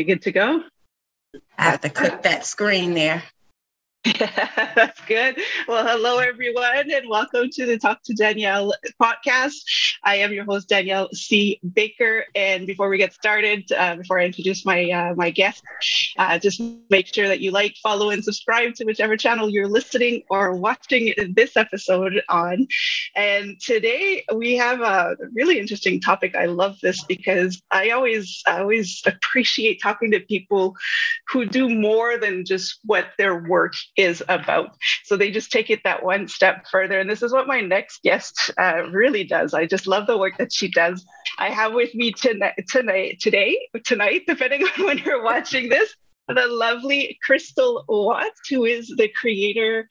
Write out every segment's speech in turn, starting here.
You good to go? I have to click that screen there. That's good. Well, hello, everyone, and welcome to the Talk to Danielle podcast. I am your host, Danielle C. Baker. And before we get started, uh, before I introduce my uh, my guest, uh, just make sure that you like, follow, and subscribe to whichever channel you're listening or watching this episode on. And today we have a really interesting topic. I love this because I always I always appreciate talking to people who do more than just what their work is about. So they just take it that one step further. And this is what my next guest uh, really does. I just love the work that she does. I have with me tonight, tonight, today, tonight, depending on when you're watching this, the lovely Crystal Watts, who is the creator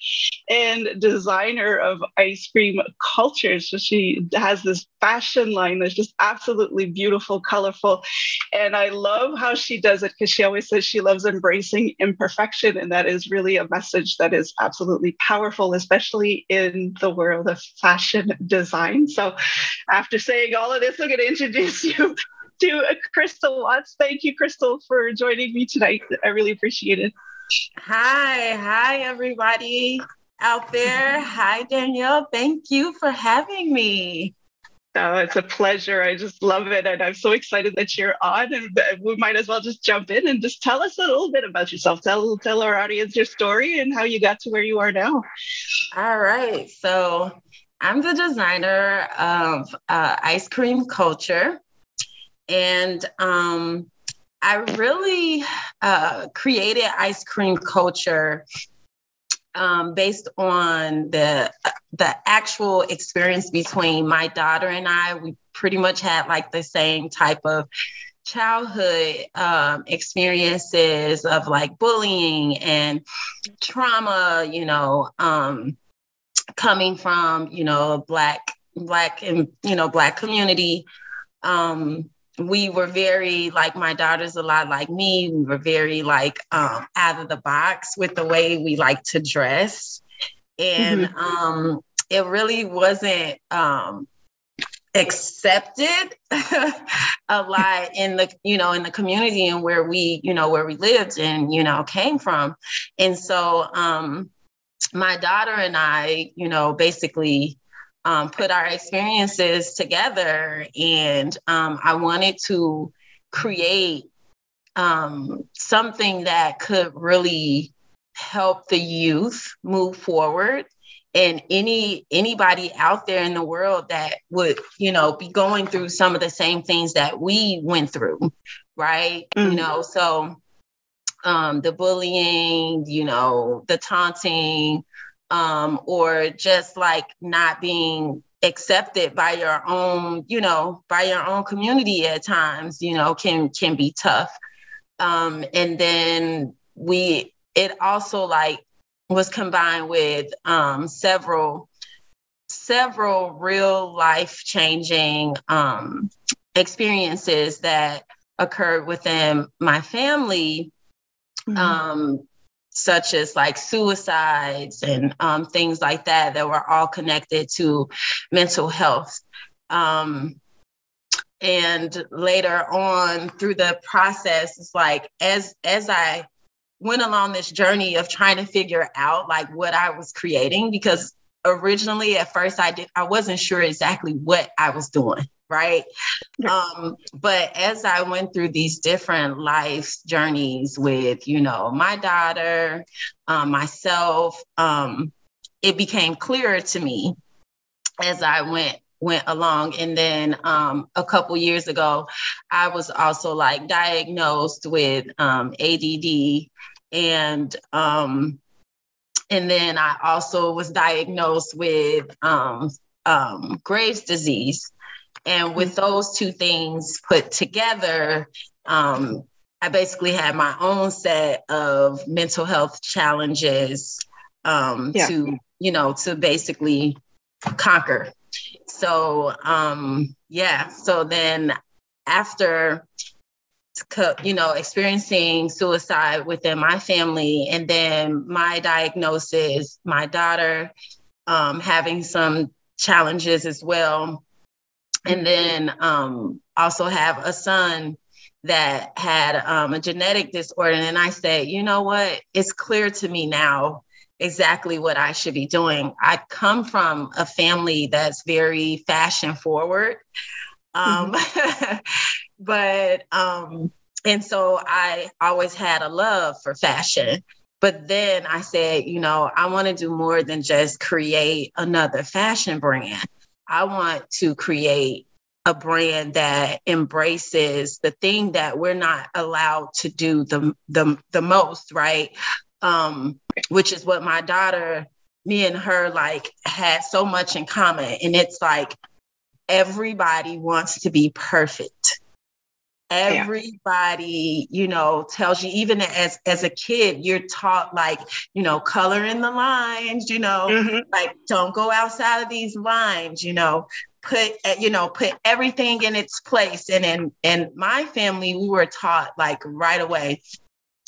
and designer of ice cream cultures. So she has this fashion line that's just absolutely beautiful, colorful. And I love how she does it because she always says she loves embracing imperfection. And that is really a message that is absolutely powerful, especially in the world of fashion design. So after saying all of this, I'm going to introduce you to Crystal Watts. Thank you, Crystal, for joining me tonight. I really appreciate it. Hi, hi, everybody out there. Hi, Danielle. Thank you for having me. Oh, it's a pleasure. I just love it. And I'm so excited that you're on. And we might as well just jump in and just tell us a little bit about yourself. Tell, tell our audience your story and how you got to where you are now. All right. So I'm the designer of uh, isKream Kultur. And um, I really uh, created isKream Kultur um, based on the the actual experience between my daughter and I. We pretty much had like the same type of childhood um, experiences of like bullying and trauma. You know, um, coming from you know black black and you know black community. Um, we were very like my daughter's a lot like me. We were very like um, out of the box with the way we like to dress. And mm-hmm. um, it really wasn't um, accepted a lot in the you know in the community and where we you know where we lived and you know came from. And so um my daughter and i you know basically um, put our experiences together. And um, I wanted to create um, something that could really help the youth move forward and any anybody out there in the world that would you know be going through some of the same things that we went through right mm-hmm. you know so um the bullying you know the taunting um, or just like not being accepted by your own, you know, by your own community at times, you know, can can be tough. Um, and then we it also like was combined with um, several several real life changing um, experiences that occurred within my family mm-hmm. um, such as like suicides and um, things like that that were all connected to mental health. Um, and later on through the process it's like as as i went along this journey of trying to figure out like what i was creating because originally at first i did i wasn't sure exactly what i was doing right? Um, but as I went through these different life journeys with, you know, my daughter, um, myself, um, it became clearer to me as I went went along. And then um, a couple years ago i was also like diagnosed with um, add and um, and then i also was diagnosed with um, um, graves disease and with those two things put together, um, I basically had my own set of mental health challenges um, yeah. to, you know, to basically conquer. So, um, yeah. So then after, you know, experiencing suicide within my family, and then my diagnosis, my daughter um, having some challenges as well and then um, also have a son that had um, a genetic disorder. And I said, you know what? It's clear to me now exactly what I should be doing. I come from a family that's very fashion forward. Um, mm-hmm. but, um, and so I always had a love for fashion. But then I said, you know, I want to do more than just create another fashion brand. I want to create a brand that embraces the thing that we're not allowed to do the the, the most, right? Um, which is what my daughter, me and her like had so much in common. And it's like everybody wants to be perfect everybody you know tells you even as as a kid you're taught like you know color in the lines you know mm-hmm. like don't go outside of these lines you know put eh, you know put everything in its place and in in my family we were taught like right away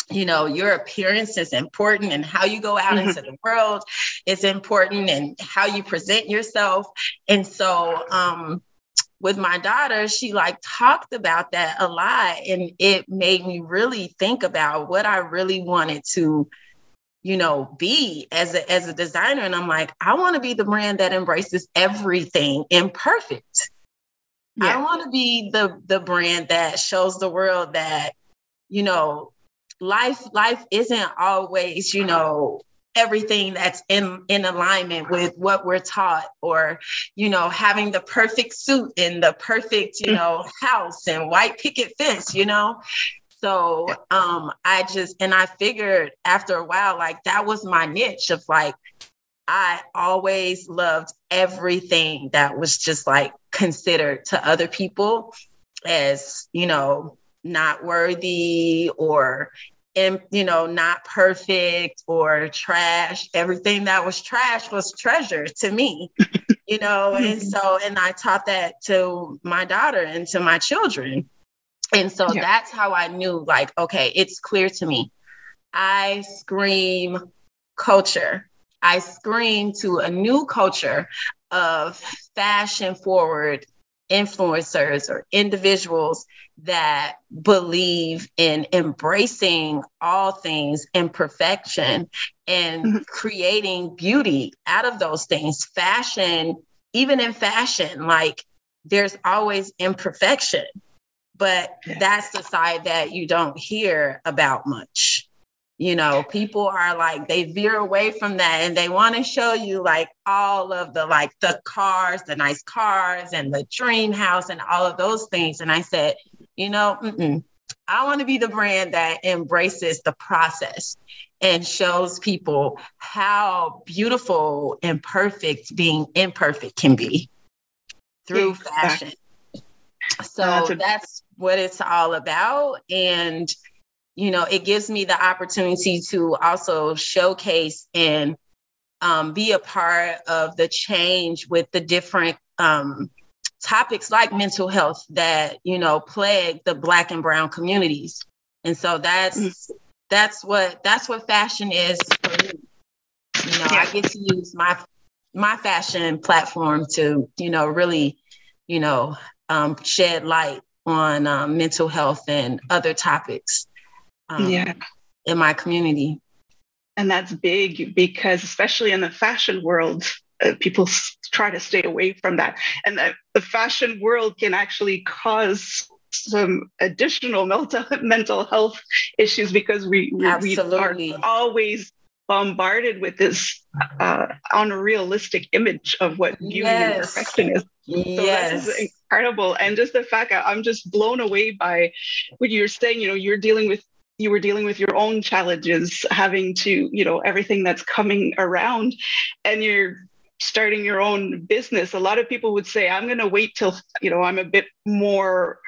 you know your appearance is important and how you go out mm-hmm. into the world is important and how you present yourself and so um with my daughter, she like talked about that a lot. And it made me really think about what I really wanted to, you know, be as a as a designer. And I'm like, I want to be the brand that embraces everything imperfect. Yeah. I want to be the the brand that shows the world that, you know, life life isn't always, you know, everything that's in in alignment with what we're taught or you know having the perfect suit in the perfect you know house and white picket fence you know? So um i just and i figured after a while like that was my niche of like i always loved everything that was just like considered to other people as you know not worthy or and you know not perfect or trash everything that was trash was treasure to me you know and mm-hmm. so and i taught that to my daughter and to my children and so yeah. that's how i knew like okay it's clear to me i scream culture i scream to a new culture of fashion forward influencers or individuals that believe in embracing all things imperfection and mm-hmm. creating beauty out of those things. Fashion, even in fashion, like there's always imperfection, but yeah. that's the side that you don't hear about much you know people are like they veer away from that and they want to show you like all of the like the cars the nice cars and the dream house and all of those things. And i said you know mm-mm. i want to be the brand that embraces the process and shows people how beautiful and perfect being imperfect can be through fashion. So that's, that's what it's all about. And you know, it gives me the opportunity to also showcase and um, be a part of the change with the different um, topics like mental health that you know plague the Black and Brown communities. And so that's mm. that's what that's what fashion is for me. You know, I get to use my my fashion platform to you know really you know um, shed light on um, mental health and other topics um, yeah. in my community. And that's big because, especially in the fashion world, uh, people try to stay away from that. And the, the fashion world can actually cause some additional mental, mental health issues because we, we, we are always bombarded with this uh, unrealistic image of what beauty yes. and perfection is. So yes. this is incredible. And just the fact I'm just blown away by what you're saying, you know, you're dealing with you were dealing with your own challenges, having to, you know, everything that's coming around, and you're starting your own business. A lot of people would say, I'm going to wait till, you know, I'm a bit more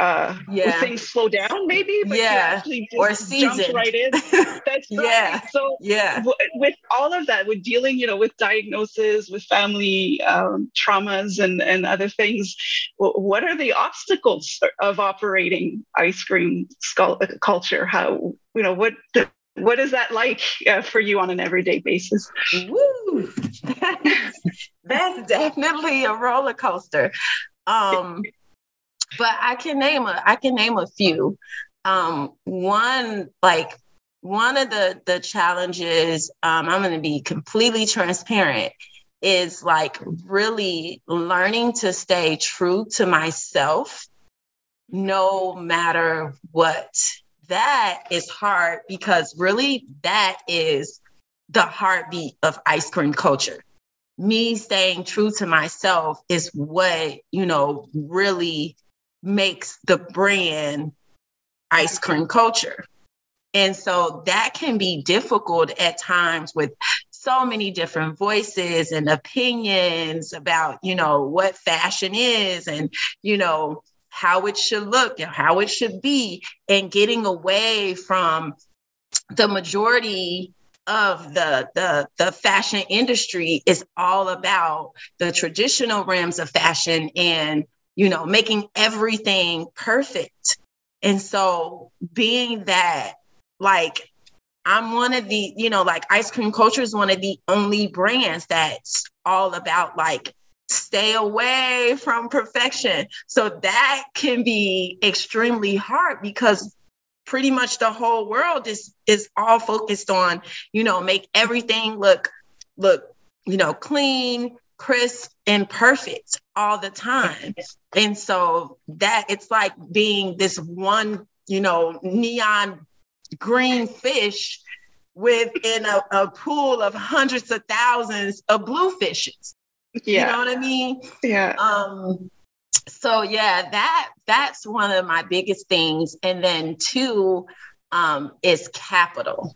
uh yeah. things slow down maybe but yeah or season right in that's yeah so yeah w- with all of that with dealing you know with diagnosis with family um, traumas and and other things w- what are the obstacles of operating ice cream skull- uh, culture how you know what what is that like uh, for you on an everyday basis? Woo! that's, that's definitely a roller coaster. Um, but I can name a I can name a few. Um, one like one of the the challenges um, i'm going to be completely transparent is like really learning to stay true to myself no matter what that is hard because really that is the heartbeat of isKream Kultur me staying true to myself is what you know really makes the brand isKream Kultur. And so that can be difficult at times with so many different voices and opinions about, you know, what fashion is and, you know, how it should look and how it should be, and getting away from the majority of the, the the fashion industry is all about the traditional realms of fashion and you know making everything perfect and so being that like I'm one of the, you know, like isKream Kultur is one of the only brands that's all about like stay away from perfection. So that can be extremely hard because pretty much the whole world is is all focused on, you know, make everything look look, you know, clean, crisp and perfect all the time. And so that it's like being this one, you know, neon green fish within a, a pool of hundreds of thousands of blue fishes. Yeah. You know what I mean? Yeah. Um, so yeah, that that's one of my biggest things. And then two um, is capital.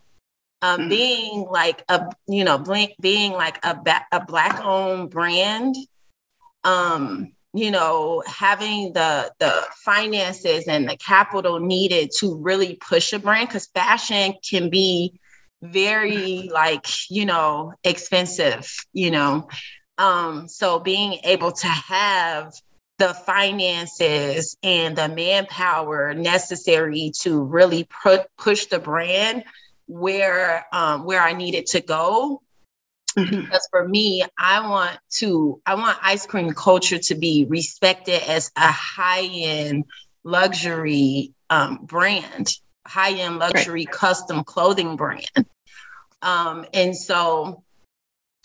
Um, mm. Being like a you know being like a, ba- a black owned brand, um, you know having the the finances and the capital needed to really push a brand because fashion can be very like you know expensive you know? Um so being able to have the finances and the manpower necessary to really put push the brand where um, where I needed to go Mm-hmm. Because for me, I want to, I want isKream Kultur to be respected as a high-end luxury um, brand, high-end luxury right. custom clothing brand. Um, and so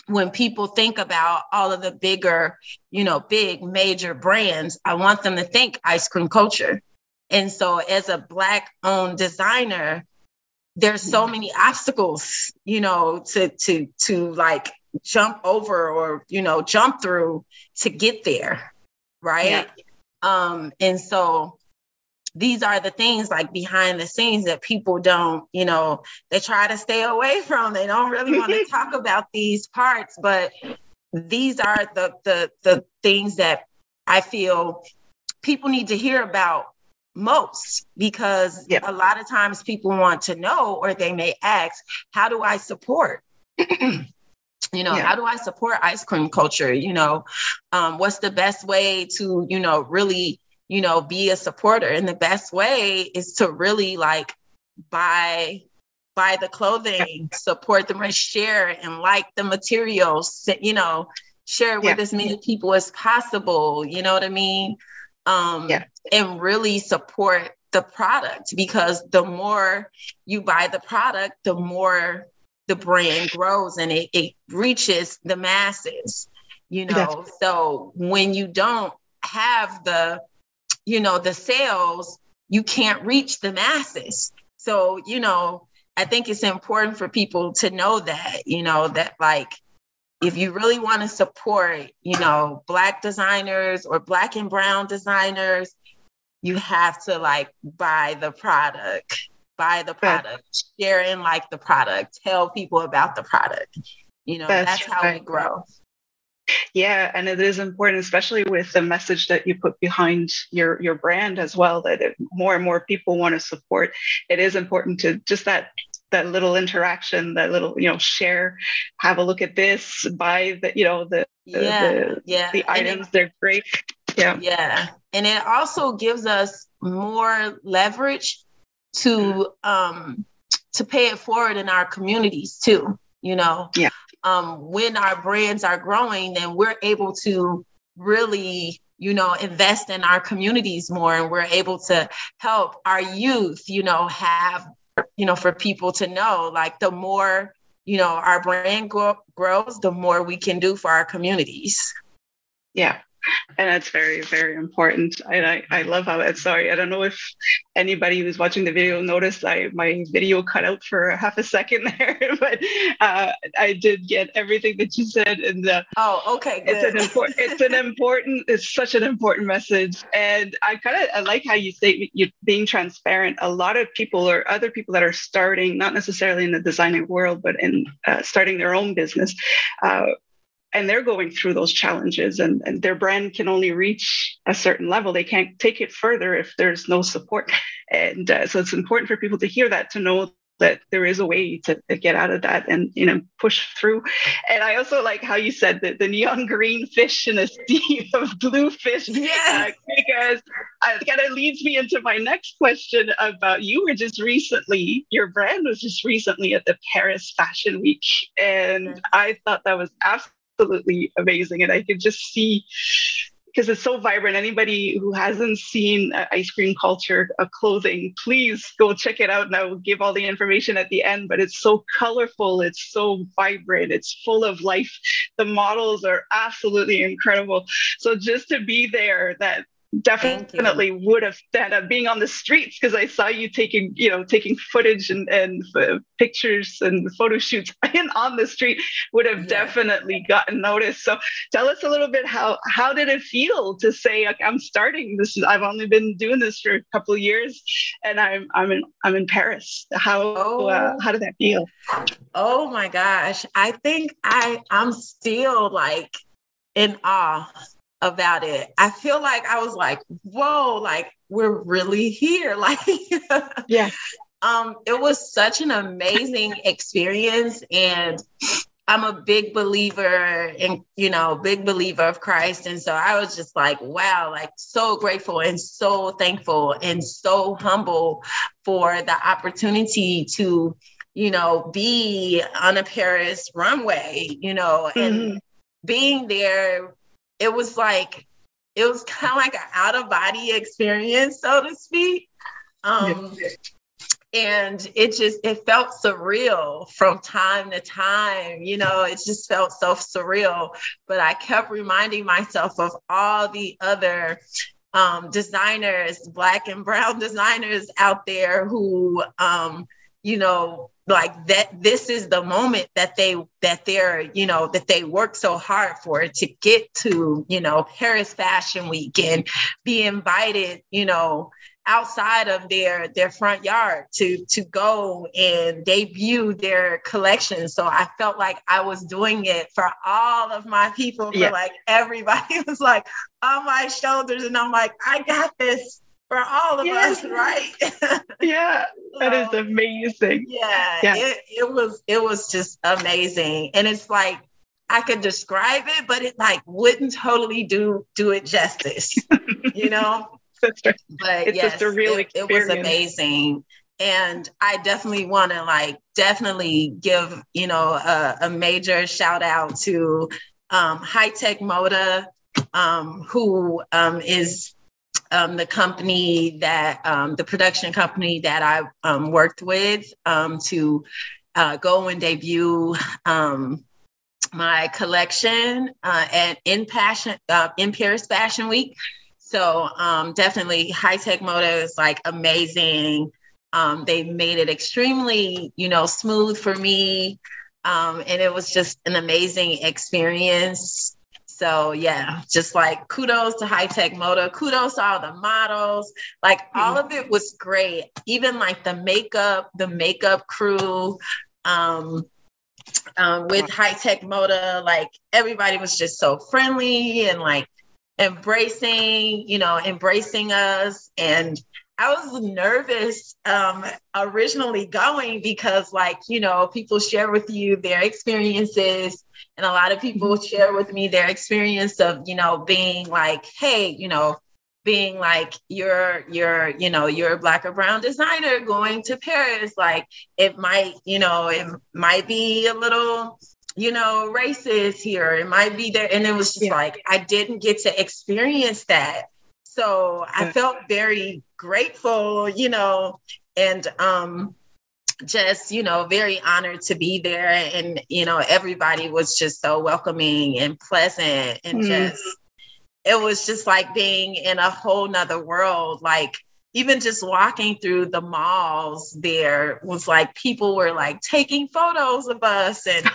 when people think about all of the bigger, you know, big major brands, I want them to think isKream Kultur. And so as a black owned designer, there's so many obstacles you know to to to like jump over or you know jump through to get there right? Yeah. um and so these are the things like behind the scenes that people don't you know they try to stay away from. They don't really want to talk about these parts but these are the the the things that i feel people need to hear about most because a lot of times people want to know or they may ask how do i support? You know yeah. how do i support isKream Kultur? You know um, what's the best way to you know really you know be a supporter? And the best way is to really like buy buy the clothing support them and share and like the materials you know share with yeah. as many people as possible. You know what i mean um, yeah. and really support the product because the more you buy the product, the more the brand grows and it, it reaches the masses, you know. So when you don't have the, you know, the sales, you can't reach the masses. So, you know, I think it's important for people to know that, you know, that like if you really want to support, you know, black designers or black and brown designers, you have to like buy the product, buy the product, share and like the product, tell people about the product. You know, that's, that's how right. we grow. Yeah, and it is important, especially with the message that you put behind your your brand as well. That more and more people want to support. It is important to just that that little interaction, that little, you know, share, have a look at this, buy the, you know, the, yeah, the, yeah. the items. It, they're great. Yeah. Yeah. And it also gives us more leverage to um to pay it forward in our communities too. You know, yeah. Um, when our brands are growing, then we're able to really you know, invest in our communities more and we're able to help our youth, you know, have, you know, for people to know like the more, you know, our brand grow- grows, the more we can do for our communities. Yeah, and that's very very important. And I, I love how it sorry i don't know if anybody who's watching the video noticed i my video cut out for half a second there but uh, i did get everything that you said and the oh okay good. it's an important it's an important it's such an important message. And i kind of i like how you say you being transparent. A lot of people or other people that are starting not necessarily in the designing world but in uh, starting their own business uh, and they're going through those challenges and, and their brand can only reach a certain level. They can't take it further if there's no support. And uh, so it's important for people to hear that to know that there is a way to, to, get out of that and you know push through. And i also like how you said that the neon green fish in a sea of blue fish yes. Uh, because uh, it kind of leads me into my next question about you were just recently your brand was just recently at the paris fashion week and i thought that was absolutely absolutely amazing. And I could just see because it's so vibrant. Anybody who hasn't seen uh, isKream Kultur uh, clothing, please go check it out. And I will give all the information at the end. But it's so colorful, it's so vibrant, it's full of life. The models are absolutely incredible. So just to be there, that definitely would have stand up being on the streets because I saw you taking, you know, taking footage and, and uh, pictures and photo shoots in on the street would have yeah. definitely gotten noticed. So tell us a little bit how how did it feel to say like, I'm starting this? I've only been doing this for a couple of years, and I'm I'm in I'm in Paris. How oh. uh, how did that feel? Oh my gosh, I think I I'm still like in awe about it. I feel like I was like, whoa, like we're really here. Like, yeah. Um, it was such an amazing experience. And I'm a big believer in, you know, big believer of Christ. And so I was just like, wow, like so grateful and so thankful and so humble for the opportunity to, you know, be on a Paris runway, you know, and mm-hmm. being there it was like it was kind of like an out of body experience, so to speak. Um, yeah. And it just it felt surreal from time to time. You know, it just felt so surreal. But I kept reminding myself of all the other um, designers, black and brown designers out there who, um, you know, like that this is the moment that they that they're you know that they work so hard for to get to you know paris fashion week and be invited you know outside of their their front yard to to go and debut their collection. So i felt like i was doing it for all of my people for yeah. like everybody was like on my shoulders. And i'm like i got this for all of us, right? yeah, that is amazing. Yeah, yeah. It, it was it was just amazing, and it's like I could describe it, but it like wouldn't totally do do it justice, you know. But it's yes, just a real it, it was amazing and i definitely want to like definitely give you know a, a major shout out to um, high tech moda um, who um, is um, the company that um, the production company that I um, worked with um, to uh, go and debut um, my collection uh, at in passion uh, in Paris Fashion Week. So um, definitely, high tech moda is like amazing. they made it extremely, you know, smooth for me, and it was just an amazing experience. So yeah, just like kudos to high tech moda, kudos to all the models. Like all of it was great. Even like the makeup, the makeup crew, um, um, with high tech moda, like everybody was just so friendly and like embracing, you know, embracing us. And I was nervous um, originally going because, like, you know, people share with you their experiences and a lot of people mm-hmm. share with me their experience of, you know, being like, hey, you know, being like you're you're you know you're a black or brown designer going to paris like it might you know it might be a little you know, racist here. It might be there. And it was just yeah. like, I didn't get to experience that. So I felt very grateful, you know, and um, just, you know, very honored to be there. And, you know, everybody was just so welcoming and pleasant and mm. just, it was just like being in a whole nother world. Like, even just walking through the malls there was like people were like taking photos of us and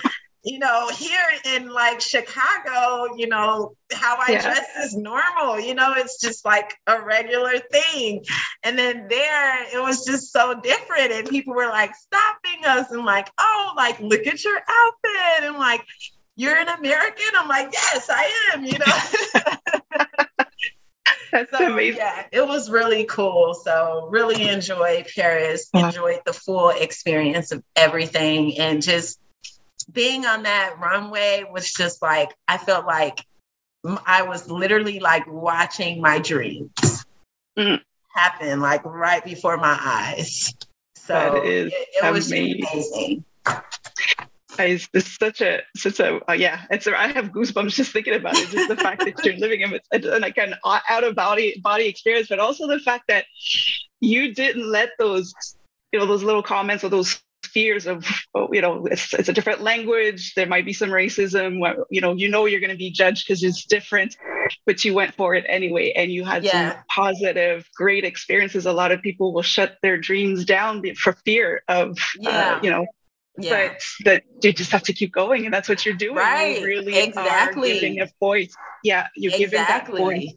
you know, here in like Chicago, you know, how I yeah. dress is normal, you know, it's just like a regular thing. And then there, it was just so different. And people were like stopping us and like, oh, like, look at your outfit. And like, you're an American? I'm like, yes, I am, you know. That's so, amazing. Yeah, it was really cool. So really enjoyed Paris, enjoyed the full experience of everything and just being on that runway was just like I felt like I was literally like watching my dreams mm. happen like right before my eyes. So that is it, it was amazing. It's, it's such a such a uh, yeah. It's a, I have goosebumps just thinking about it. Just the fact that you're living in a, like an out of body body experience, but also the fact that you didn't let those you know those little comments or those fears of oh, you know it's, it's a different language. There might be some racism. You know you know you're going to be judged because it's different but you went for it anyway and you had yeah. some positive great experiences. A lot of people will shut their dreams down for fear of uh, yeah. uh, you know yeah. but that you just have to keep going and that's what you're doing. Right. you really exactly. giving a voice. Yeah you're exactly. giving that voice.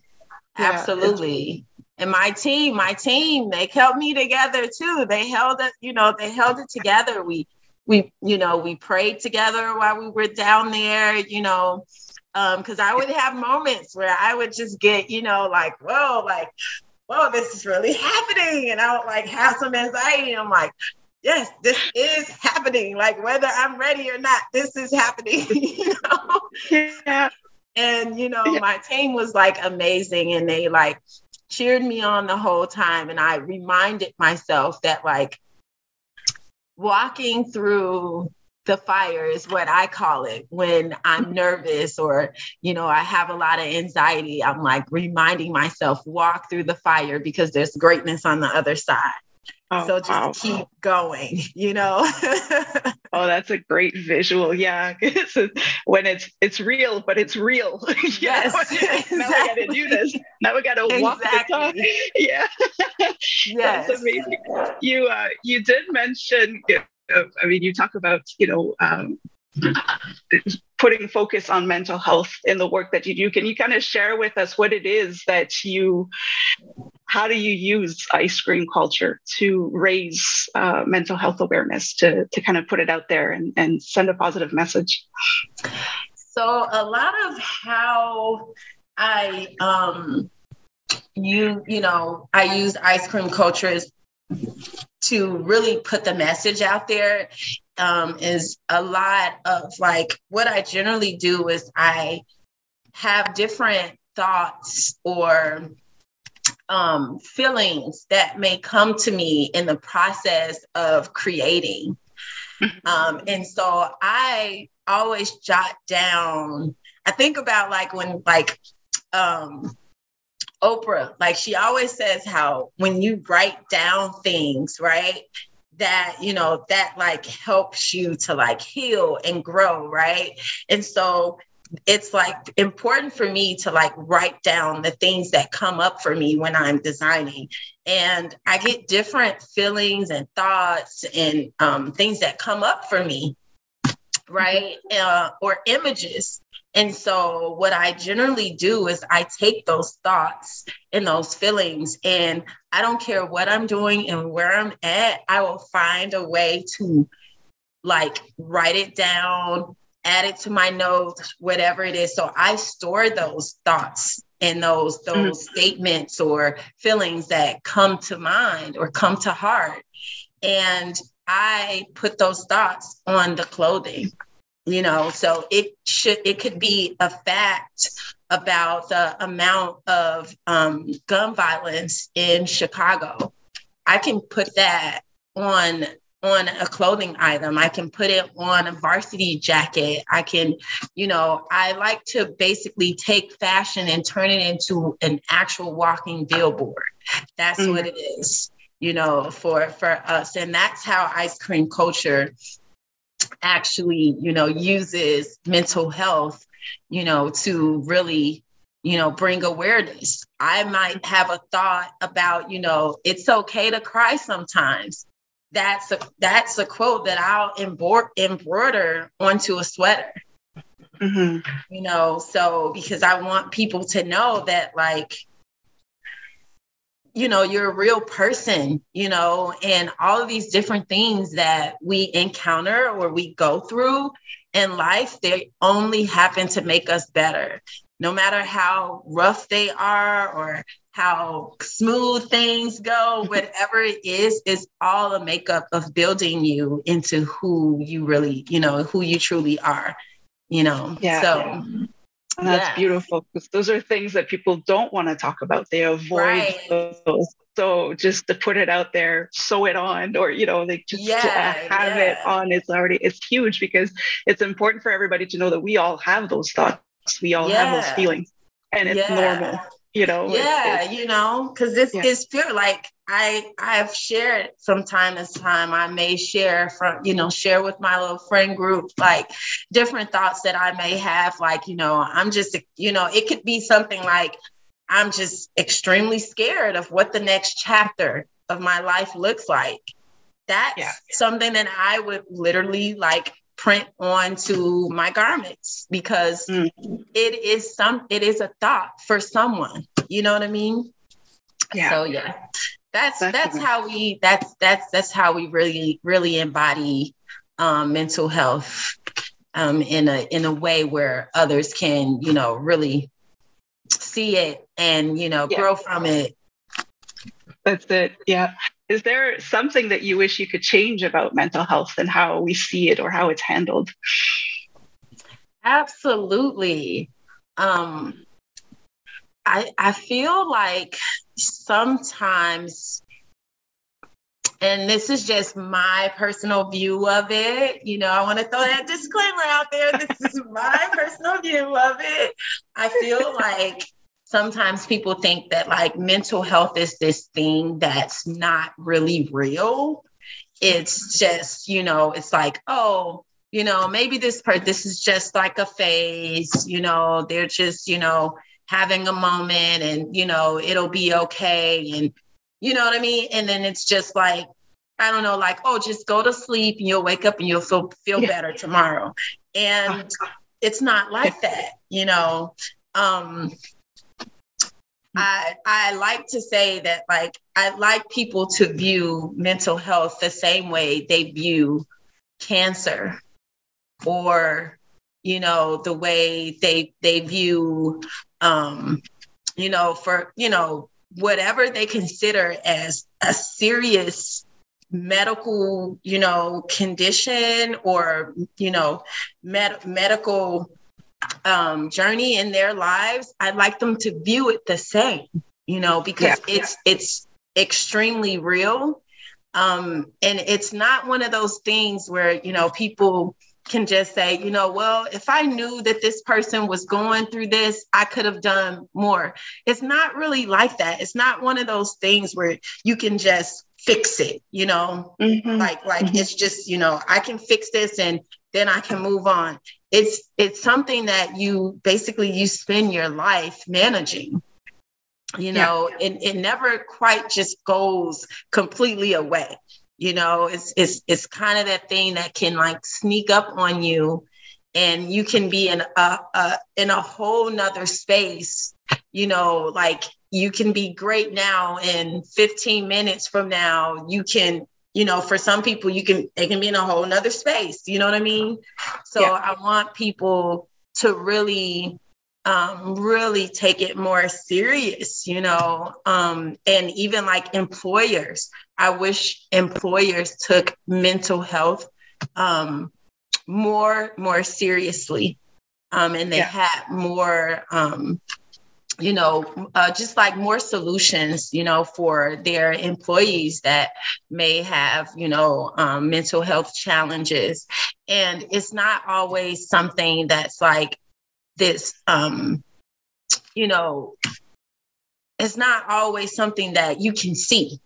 Absolutely and my team, my team, they held me together too. They held it, you know, they held it together. We, we, you know, we prayed together while we were down there, you know, because um, I would have moments where I would just get, you know, like, whoa, like, whoa, this is really happening. And I would like have some anxiety. I'm like, yes, this is happening. Like whether I'm ready or not, this is happening. you know? Yeah. And you know, yeah. my team was like amazing and they like cheered me on the whole time. And I reminded myself that, like, walking through the fire is what I call it when I'm nervous or, you know, I have a lot of anxiety. I'm like reminding myself, walk through the fire because there's greatness on the other side. Oh, so just wow. keep going, you know. oh, that's a great visual. Yeah, when it's it's real, but it's real. yes, exactly. now we got to do this. Now we got to exactly. walk the talk. Yeah, yes. that's amazing. You uh, you did mention. I mean, you talk about you know um, putting focus on mental health in the work that you do. Can you kind of share with us what it is that you, how do you use isKream Kultur to raise uh, mental health awareness, to, to kind of put it out there and, and send a positive message? So, a lot of how I, um, you, you know, I use isKream Kultur is to really put the message out there um, is a lot of like what I generally do is I have different thoughts or um, feelings that may come to me in the process of creating. Mm-hmm. Um, and so I always jot down, I think about like when like um, Oprah, like she always says how when you write down things, right? That, you know, that like helps you to like heal and grow, right? And so it's like important for me to like write down the things that come up for me when I'm designing. And I get different feelings and thoughts and um, things that come up for me, right? Uh, or images. And so, what I generally do is I take those thoughts and those feelings, and I don't care what I'm doing and where I'm at, I will find a way to like write it down, add it to my notes, whatever it is. So, I store those thoughts and those mm-hmm. those mm-hmm. statements or feelings that come to mind or come to heart and i put those thoughts on the clothing you know so it should it could be a fact about the amount of um, gun violence in chicago i can put that on on a clothing item. I can put it on a varsity jacket. I can, you know, I like to basically take fashion and turn it into an actual walking billboard. That's mm-hmm. what it is, you know, for for us. And that's how isKream Kultur actually, you know, uses mental health, you know, to really you know bring awareness i might have a thought about you know it's okay to cry sometimes that's a that's a quote that I'll embroider onto a sweater. Mm-hmm. You know, so because I want people to know that like you know you're a real person you know and all of these different things that we encounter or we go through in life they only happen to make us better no matter how rough they are or how smooth things go, whatever it is, is all a makeup of building you into who you really, you know, who you truly are, you know. Yeah. So yeah. That's yeah. beautiful because those are things that people don't want to talk about. They avoid right. those. So just to put it out there, sew it on, or you know, like just yeah, to have it on. It's already it's huge because it's important for everybody to know that we all have those thoughts. We all have those feelings, and it's normal you know yeah it's, it's, you know because this yeah. is pure like i i've shared from time to time i may share from you know share with my little friend group like different thoughts that i may have like you know i'm just you know it could be something like i'm just extremely scared of what the next chapter of my life looks like that's yeah. something that i would literally like print onto my garments because mm. it is some it is a thought for someone. You know what i mean? Yeah. So yeah. That's that's how we that's that's that's how we really really embody um, mental health um, in a in a way where others can you know really see it and you know yeah. grow from it. That's it. Yeah is there something that you wish you could change about mental health and how we see it or how it's handled? Absolutely. Um, I I feel like sometimes and this is just my personal view of it. You know, I want to throw that disclaimer out there. This is my personal view of it. I feel like sometimes people think that like mental health is this thing that's not really real. It's just, you know, it's like, oh, you know, maybe this part, this is just like a phase, you know, they're just, you know, having a moment and, you know, it'll be okay. And, you know what I mean? And then it's just like, I don't know, like, oh, just go to sleep and you'll wake up and you'll feel feel yeah. better tomorrow. And it's not like that, you know. Um, I I like to say that like I like people to view mental health the same way they view cancer or you know the way they they view um you know for you know whatever they consider as a serious medical you know condition or you know med- medical um, journey in their lives, I'd like them to view it the same, you know, because yeah, it's yeah. it's extremely real. Um, and it's not one of those things where, you know, people can just say, you know, well, if I knew that this person was going through this, I could have done more. It's not really like that. It's not one of those things where you can just fix it, you know, mm-hmm. like like mm-hmm. it's just, you know, I can fix this and then I can move on it's it's something that you basically you spend your life managing. You know yeah. it, it never quite just goes completely away. You know it's it's it's kind of that thing that can like sneak up on you and you can be in a, a in a whole nother space. You know like you can be great now and 15 minutes from now you can you know, for some people, you can, they can be in a whole nother space. You know what I mean? So yeah. I want people to really, um, really take it more serious, you know, um, and even like employers. I wish employers took mental health um, more more seriously, um, and they yeah. had more um, you know, uh, just like more solutions, you know, for their employees that may have, you know, um, mental health challenges. And it's not always something that's like this, um, you know, it's not always something that you can see.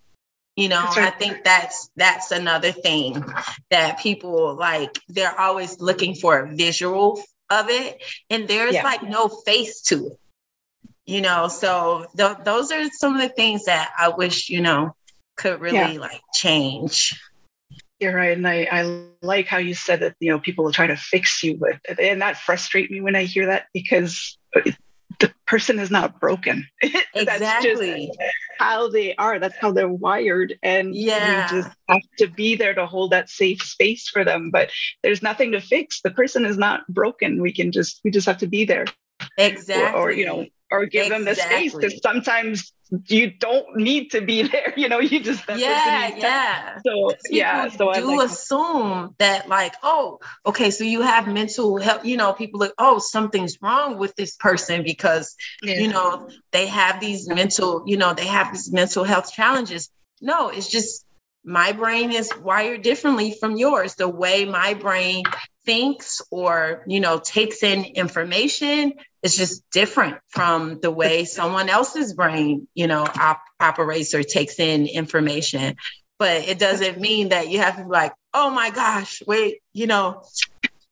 You know, right. I think that's that's another thing that people like. They're always looking for a visual of it, and there's yeah. like no face to it you know so th- those are some of the things that i wish you know could really yeah. like change. You're right and I, I like how you said that you know people are trying to fix you but and that frustrates me when i hear that because the person is not broken. Exactly. how they are. That's how they're wired and yeah. you just have to be there to hold that safe space for them but there's nothing to fix. The person is not broken. We can just we just have to be there. Exactly or, or you know or give exactly. them the space because sometimes you don't need to be there you know you just yeah yeah. So yeah so I do like, assume that like oh okay so you have mental health you know people like oh something's wrong with this person because yeah. you know they have these mental you know they have these mental health challenges. No it's just my brain is wired differently from yours. The way my brain thinks or you know takes in information is just different from the way someone else's brain you know op- operates or takes in information but it doesn't mean that you have to be like oh my gosh wait you know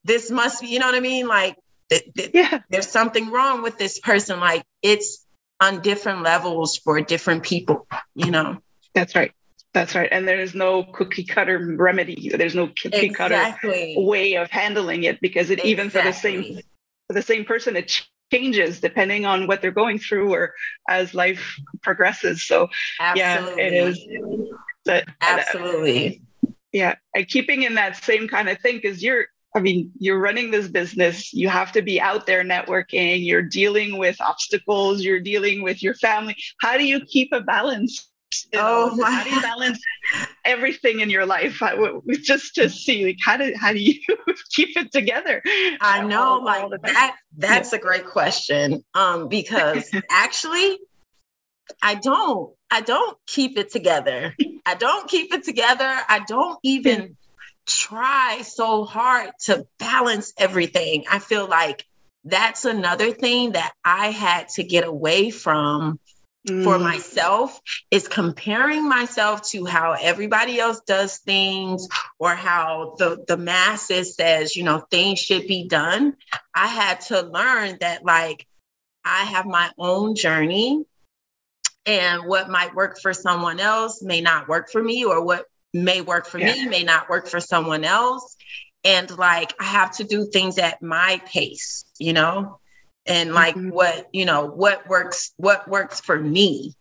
this must be you know what i mean like th- th- yeah. there's something wrong with this person like it's on different levels for different people you know that's right that's right. And there's no cookie cutter remedy. There's no cookie exactly. cutter way of handling it because it exactly. even for the same for the same person it changes depending on what they're going through or as life progresses. So Absolutely. yeah, it is but, Absolutely. Uh, yeah. And keeping in that same kind of thing because you're I mean, you're running this business, you have to be out there networking, you're dealing with obstacles, you're dealing with your family. How do you keep a balance oh my how do you balance everything in your life? I, just to see like how do how do you keep it together? I know all, like all that that's yeah. a great question um because actually i don't i don't keep it together. I don't keep it together. I don't even try so hard to balance everything. I feel like that's another thing that i had to get away from mm. for myself is comparing myself to how everybody else does things or how the, the masses says, you know, things should be done. I had to learn that like I have my own journey and what might work for someone else may not work for me or what may work for yeah. me may not work for someone else and like i have to do things at my pace you know and like mm-hmm. what you know what works what works for me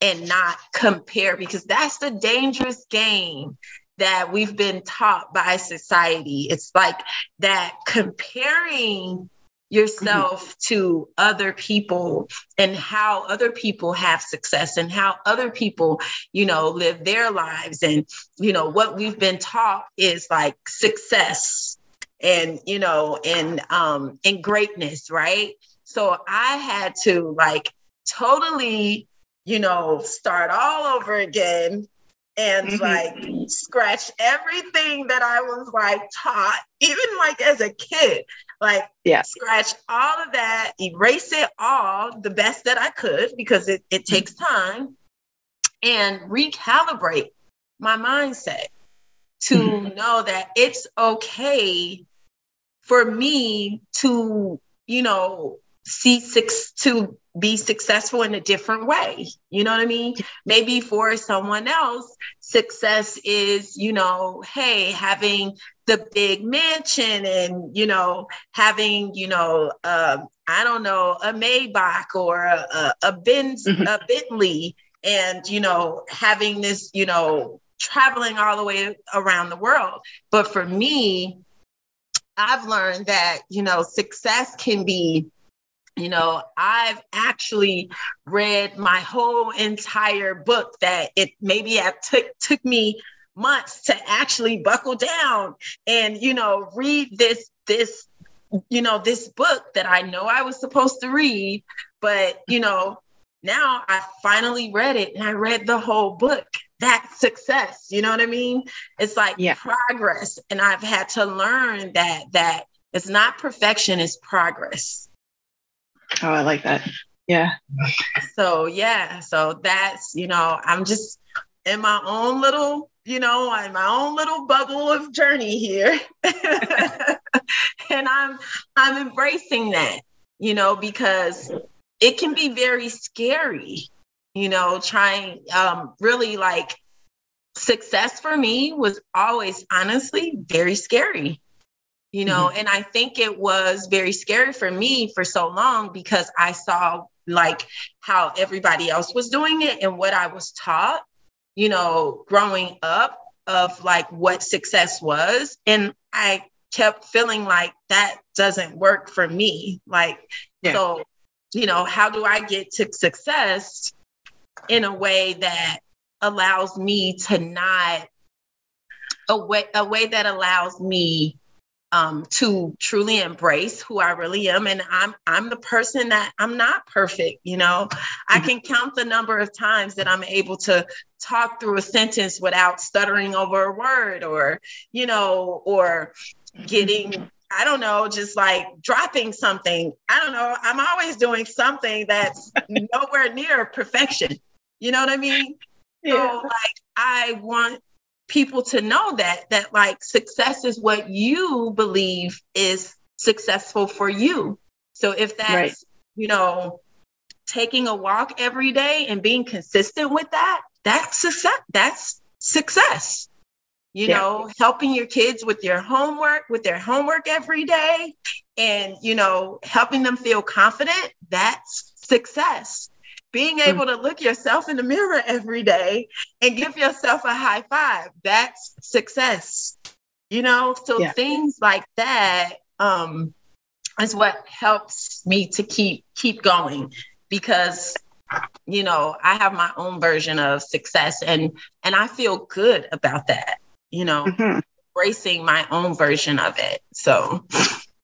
and not compare because that's the dangerous game that we've been taught by society it's like that comparing yourself mm-hmm. to other people and how other people have success and how other people you know live their lives and you know what we've been taught is like success and you know and um and greatness right so i had to like totally you know start all over again and mm-hmm. like scratch everything that i was like taught even like as a kid like yeah scratch all of that erase it all the best that i could because it, it takes time and recalibrate my mindset to mm-hmm. know that it's okay for me to, you know, see six to be successful in a different way. You know what I mean? Maybe for someone else, success is, you know, hey, having the big mansion and, you know, having, you know, uh, I don't know, a Maybach or a, a, a Benz, mm-hmm. a Bentley, and, you know, having this, you know, traveling all the way around the world. But for me, I've learned that, you know, success can be, you know, I've actually read my whole entire book that it maybe it took took me months to actually buckle down and, you know, read this this you know this book that I know I was supposed to read But, you know, now I finally read it and I read the whole book. That's success. You know what I mean? It's like yeah. progress. And I've had to learn that that it's not perfection, it's progress. Oh, I like that. Yeah. So yeah, so that's, you know, I'm just in my own little, you know, in my own little bubble of journey here. and I'm I'm embracing that, you know, because it can be very scary, you know, trying um, really like success for me was always honestly very scary you know mm-hmm. and i think it was very scary for me for so long because i saw like how everybody else was doing it and what i was taught you know growing up of like what success was and i kept feeling like that doesn't work for me like yeah. so you know, how do I get to success in a way that allows me to not a way a way that allows me um, to truly embrace who I really am. And I'm I'm the person that I'm not perfect, you know. I mm-hmm. can count the number of times that I'm able to talk through a sentence without stuttering over a word or, you know, or getting I don't know, just like dropping something. I don't know. I'm always doing something that's nowhere near perfection. You know what I mean? Yeah. So like I want people to know that that like success is what you believe is successful for you. So if that's, right. you know, taking a walk every day and being consistent with that, that's success. That's success you yeah. know helping your kids with your homework with their homework every day and you know helping them feel confident that's success being able to look yourself in the mirror every day and give yourself a high five that's success you know so yeah. things like that um is what helps me to keep keep going because you know i have my own version of success and and i feel good about that you know, mm-hmm. embracing my own version of it. So,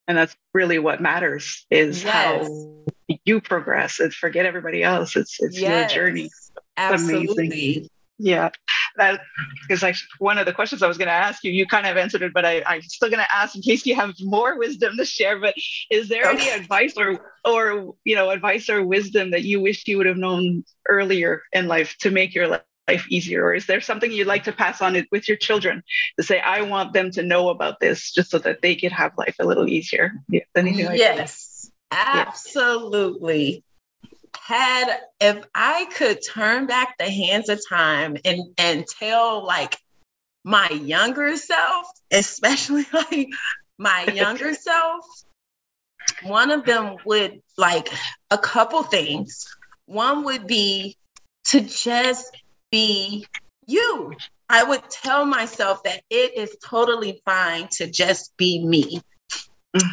and that's really what matters is yes. how you progress and forget everybody else. It's it's yes. your journey. Absolutely. Amazing. Yeah, that is like one of the questions I was going to ask you. You kind of answered it, but I, I'm still going to ask in case you have more wisdom to share. But is there any advice or, or you know, advice or wisdom that you wish you would have known earlier in life to make your life life easier? Or is there something you'd like to pass on it with your children to say, I want them to know about this just so that they could have life a little easier? Yeah, like yes? Absolutely. Had if I could turn back the hands of time and and tell like my younger self, especially like my younger self, one of them would like a couple things. One would be to just be you. I would tell myself that it is totally fine to just be me.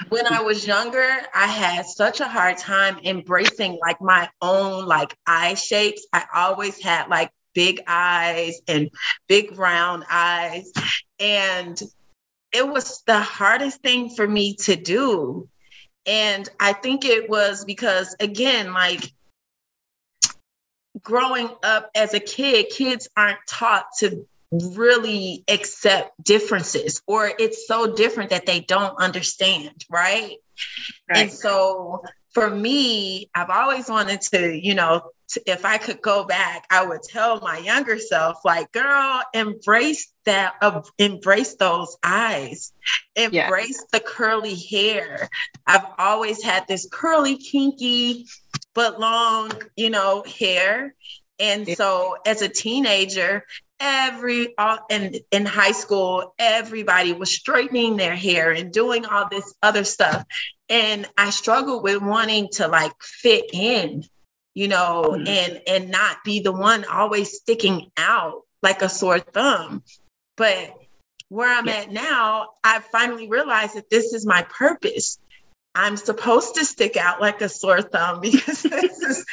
When I was younger, I had such a hard time embracing like my own like eye shapes. I always had like big eyes and big round eyes. And it was the hardest thing for me to do. And I think it was because, again, like growing up as a kid, kids aren't taught to really accept differences or it's so different that they don't understand, right? right. And so for me, I've always wanted to, you know, to, if I could go back, I would tell my younger self, like, girl, embrace that, uh, embrace those eyes, embrace yeah. the curly hair. I've always had this curly, kinky, but long, you know, hair. And so as a teenager, every all in in high school everybody was straightening their hair and doing all this other stuff and i struggled with wanting to like fit in you know mm-hmm. and and not be the one always sticking out like a sore thumb but where i'm yeah. at now i finally realized that this is my purpose I'm supposed to stick out like a sore thumb because this is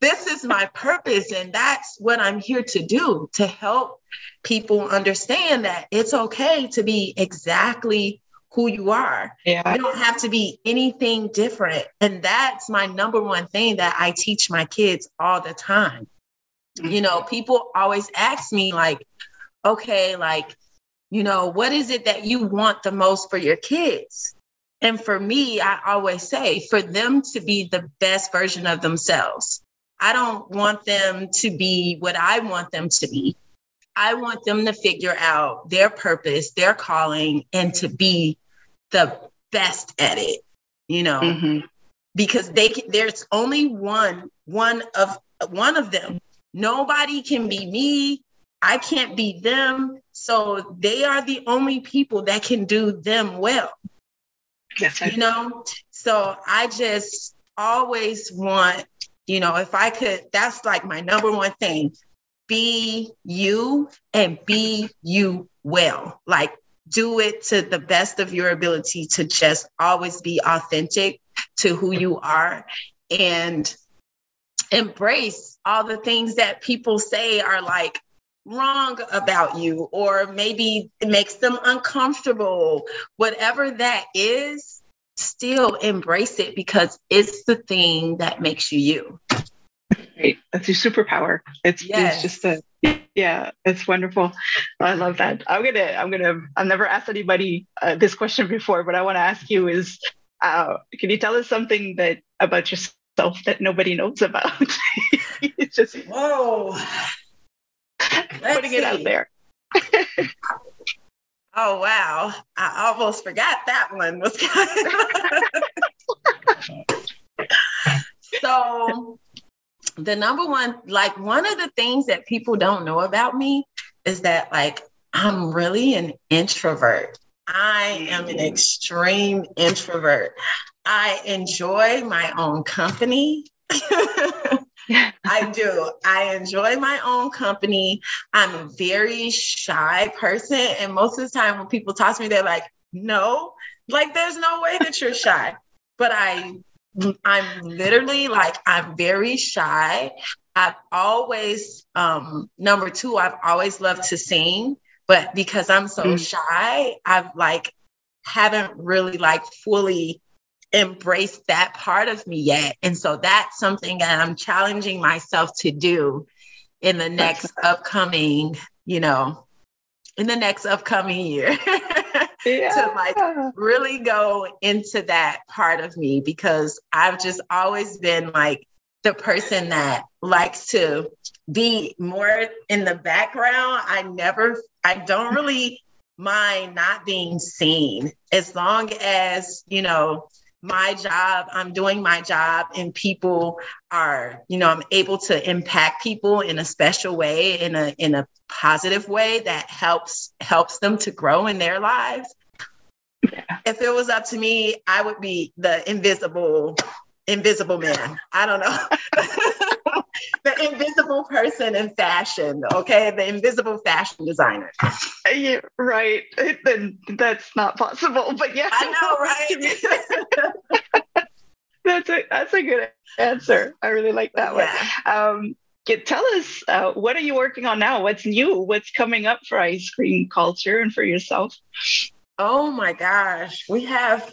this is my purpose and that's what I'm here to do to help people understand that it's okay to be exactly who you are. Yeah. You don't have to be anything different. And that's my number one thing that I teach my kids all the time. Mm-hmm. You know, people always ask me, like, okay, like, you know, what is it that you want the most for your kids? And for me, I always say for them to be the best version of themselves. I don't want them to be what I want them to be. I want them to figure out their purpose, their calling, and to be the best at it, you know, mm-hmm. because they can, there's only one, one of one of them. Nobody can be me. I can't be them. So they are the only people that can do them well. Yes, you know, so I just always want, you know, if I could, that's like my number one thing be you and be you well. Like, do it to the best of your ability to just always be authentic to who you are and embrace all the things that people say are like wrong about you or maybe it makes them uncomfortable whatever that is still embrace it because it's the thing that makes you you Great. That's your superpower. It's, yes. it's just a yeah, it's wonderful. I love that. I'm gonna I'm gonna I've never asked anybody uh, this question before, but I want to ask you is uh, can you tell us something that about yourself that nobody knows about? it's just whoa, putting it out there. oh wow, I almost forgot that one was. so the number one, like one of the things that people don't know about me is that like I'm really an introvert. I am an extreme introvert. I enjoy my own company. I do. I enjoy my own company. I'm a very shy person. And most of the time when people talk to me, they're like, no, like there's no way that you're shy. But I I'm literally like, I'm very shy. I've always, um, number two, I've always loved to sing, but because I'm so mm. shy, I've like, haven't really like fully embraced that part of me yet. And so that's something that I'm challenging myself to do in the next upcoming, you know, in the next upcoming year. yeah. to like really go into that part of me because I've just always been like the person that likes to be more in the background. I never, I don't really mind not being seen as long as, you know, my job, I'm doing my job and people are, you know, I'm able to impact people in a special way, in a in a positive way that helps helps them to grow in their lives. Yeah. If it was up to me, I would be the invisible invisible man. I don't know. the invisible person in fashion, okay? The invisible fashion designer. Yeah, right. Then that's not possible. But yeah. I know, right? that's a that's a good answer. I really like that yeah. one. Um, get, tell us uh, what are you working on now? What's new? What's coming up for isKream Kultur and for yourself? Oh my gosh, we have.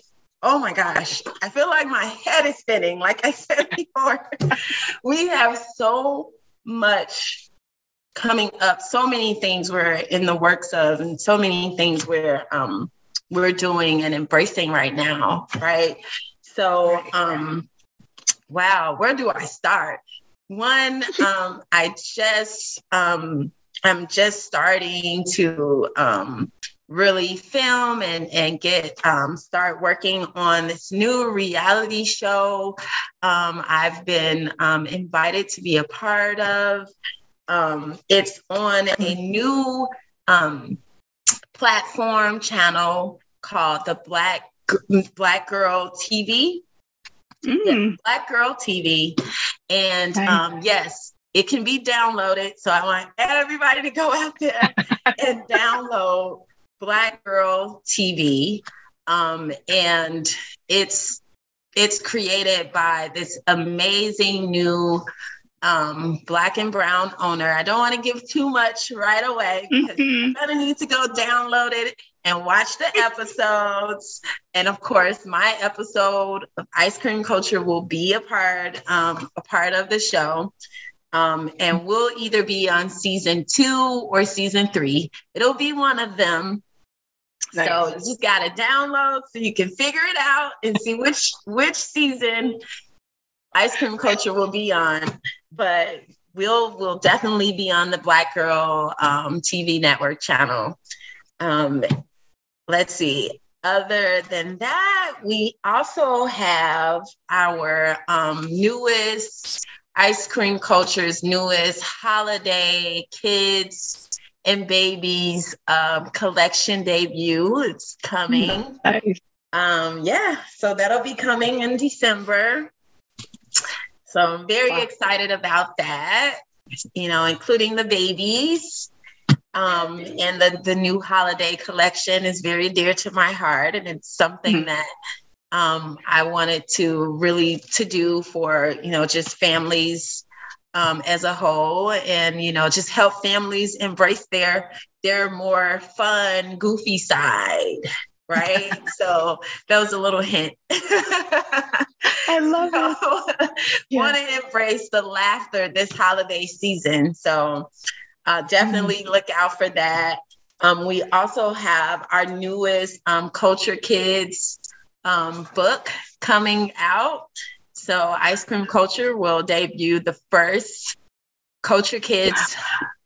Oh my gosh, I feel like my head is spinning. Like I said before, we have so much coming up, so many things we're in the works of, and so many things we're um, we're doing and embracing right now, right? So, um, wow, where do I start? One, um, I just um, I'm just starting to um, really film and and get um, start working on this new reality show um, I've been um, invited to be a part of. Um, it's on a new um, platform channel called the Black Black Girl TV. Mm. Black Girl TV, and nice. Um, yes, it can be downloaded. So I want everybody to go out there and download Black Girl TV, um, and it's it's created by this amazing new um, black and brown owner. I don't want to give too much right away because mm-hmm. you're gonna need to go download it and watch the episodes. And of course, my episode of isKream Kultur will be a part um, a part of the show. Um, and we'll either be on season two or season three. It'll be one of them. Nice. So you just gotta download so you can figure it out and see which which season isKream Kultur will be on. But we'll we'll definitely be on the Black Girl um, TV network channel. Um, let's see. Other than that, we also have our um, newest isKream Kultur's newest holiday kids and babies um, collection debut. It's coming. Nice. Um, yeah, so that'll be coming in December. So I'm very wow. excited about that, you know, including the babies. Um, and the, the new holiday collection is very dear to my heart. And it's something mm-hmm. that um, I wanted to really to do for, you know, just families um, as a whole and, you know, just help families embrace their, their more fun, goofy side right? so that was a little hint. I love so, it. Yeah. Want to embrace the laughter this holiday season. So uh, definitely mm-hmm. look out for that. Um, we also have our newest um, Culture Kids um, book coming out. So isKream Kultur will debut the first Culture Kids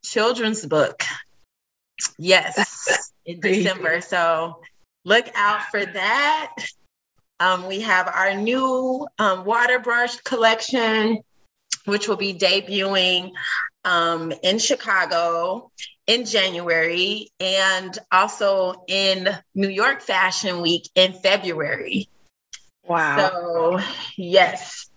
children's book. Yes, in December. So look out for that. Um, we have our new um, water brush collection, which will be debuting um, in Chicago in January and also in New York Fashion Week in February. Wow. So, yes.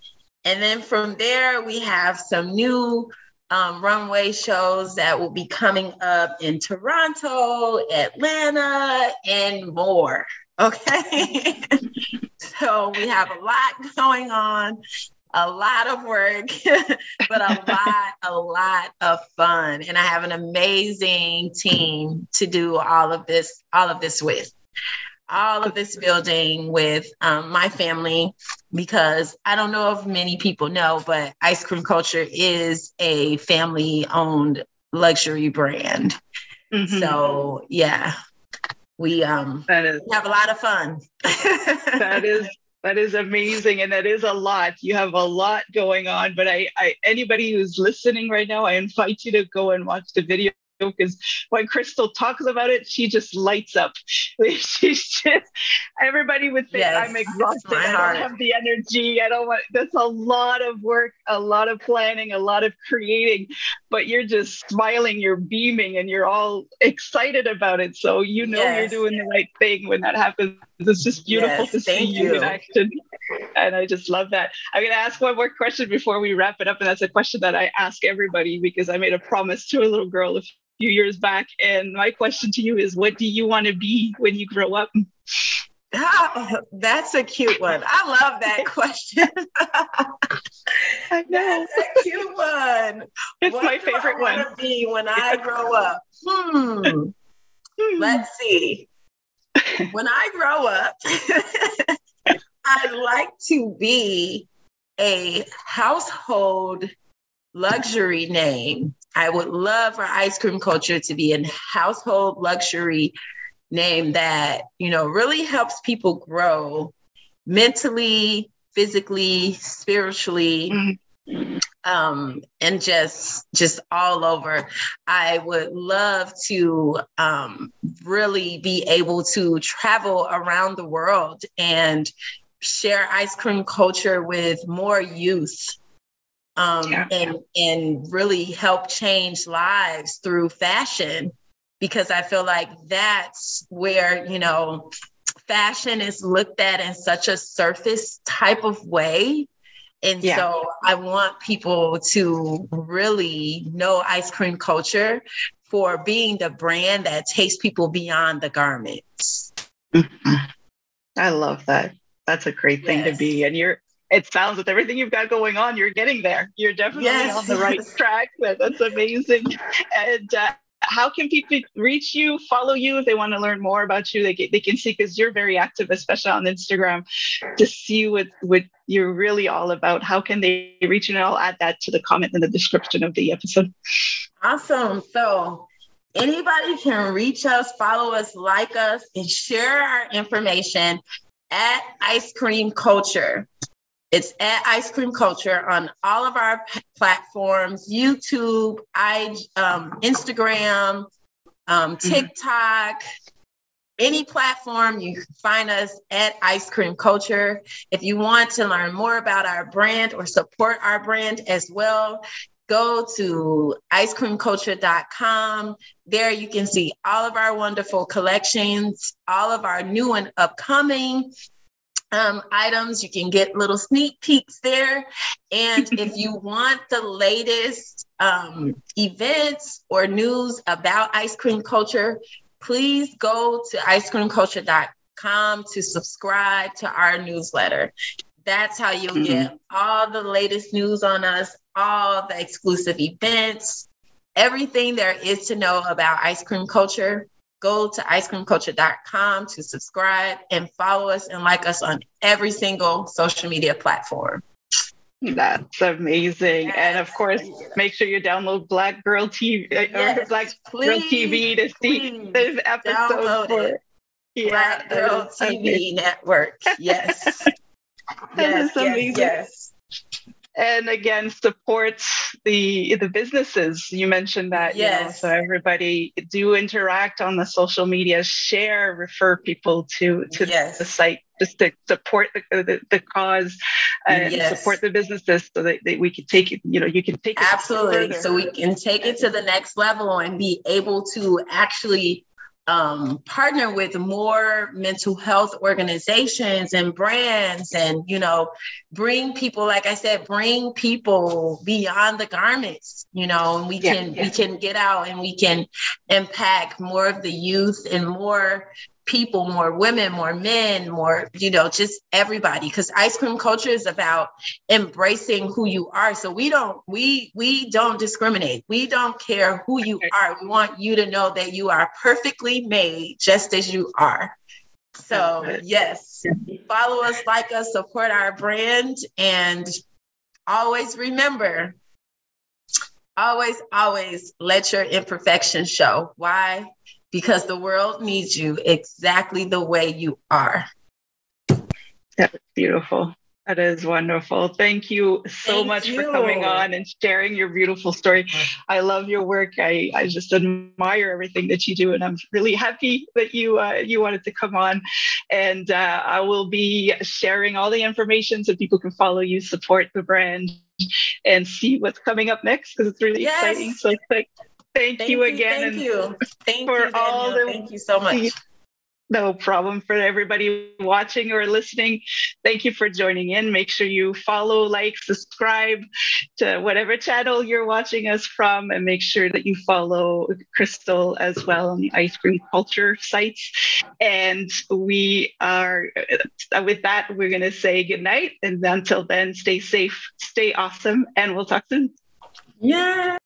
And then from there, we have some new um, runway shows that will be coming up in Toronto, Atlanta, and more. Okay. so we have a lot going on, a lot of work, but a lot, a lot of fun. And I have an amazing team to do all of this, all of this with all of this building with um, my family because I don't know if many people know, but isKream Kultur is a family owned luxury brand. Mm-hmm. So, yeah, we um that is, have a lot of fun. that is that is amazing and that is a lot you have a lot going on but I, I anybody who's listening right now i invite you to go and watch the video because when Crystal talks about it, she just lights up. She's just everybody would think yes, I'm exhausted. I don't have the energy. I don't want. That's a lot of work, a lot of planning, a lot of creating. But you're just smiling, you're beaming, and you're all excited about it. So you know yes. you're doing the right thing when that happens. It's just beautiful yes, to see you. you in action. And I just love that. I'm going to ask one more question before we wrap it up. And that's a question that I ask everybody because I made a promise to a little girl a few years back. And my question to you is what do you want to be when you grow up? Oh, that's a cute one. I love that question. I know. That's a cute one. It's what my favorite one. To be when I grow up. Hmm. hmm. Let's see. When I grow up, I'd like to be a household luxury name. I would love for isKream Kultur to be a household luxury name that, you know, really helps people grow mentally, physically, spiritually. Um, and just just all over. I would love to um, really be able to travel around the world and share isKream Kultur with more youth um, yeah. and and really help change lives through fashion because I feel like that's where you know fashion is looked at in such a surface type of way. And yeah. so I want people to really know isKream Kultur for being the brand that takes people beyond the garments. I love that. That's a great thing yes. to be. And you're it sounds with everything you've got going on, you're getting there. You're definitely yes. on the right track. That's amazing. And uh, how can people reach you, follow you if they want to learn more about you? They, they can see because you're very active, especially on Instagram, to see what, what you're really all about. How can they reach you? And I'll add that to the comment in the description of the episode. Awesome. So anybody can reach us, follow us, like us, and share our information at isKream Kultur. It's at isKream Kultur on all of our platforms YouTube, I, um, Instagram, um, mm-hmm. TikTok, any platform. You can find us at isKream Kultur. If you want to learn more about our brand or support our brand as well, go to iskreamkultur.com. There you can see all of our wonderful collections, all of our new and upcoming um, items. You can get little sneak peeks there. And if you want the latest um, events or news about isKream Kultur, please go to iskreamkultur.com to subscribe to our newsletter. That's how you'll mm-hmm. get all the latest news on us, all the exclusive events, everything there is to know about isKream Kultur go to iskreamkultur.com to subscribe and follow us and like us on every single social media platform. That's amazing. Yes. And of course, make sure you download Black Girl TV yes, or Black please, Girl TV to see this episode for yeah, Black Girl TV amazing. Network. Yes. yes, yes, yes and again supports the the businesses you mentioned that yes. you know, so everybody do interact on the social media share refer people to to yes. the site just to support the the, the cause and yes. support the businesses so that, that we can take it you know you can take it absolutely so we can take it to the next level and be able to actually um, partner with more mental health organizations and brands and you know bring people like i said bring people beyond the garments you know and we yeah, can yeah. we can get out and we can impact more of the youth and more people, more women, more men, more, you know, just everybody. Because isKream Kultur is about embracing who you are. So we don't, we we don't discriminate. We don't care who you are. We want you to know that you are perfectly made just as you are. So yes, follow us, like us, support our brand, and always remember always, always let your imperfections show. Why? Because the world needs you exactly the way you are. That's beautiful. That is wonderful. Thank you so Thank much you. for coming on and sharing your beautiful story. I love your work. I, I just admire everything that you do, and I'm really happy that you uh, you wanted to come on. And uh, I will be sharing all the information so people can follow you, support the brand, and see what's coming up next because it's really yes. exciting. So like, Thank, thank you again. Thank you. Thank for you, all the, Thank you so much. No problem for everybody watching or listening. Thank you for joining in. Make sure you follow, like, subscribe to whatever channel you're watching us from, and make sure that you follow Crystal as well on the ice cream culture sites. And we are, with that, we're going to say good night. And until then, stay safe, stay awesome, and we'll talk soon. Yeah.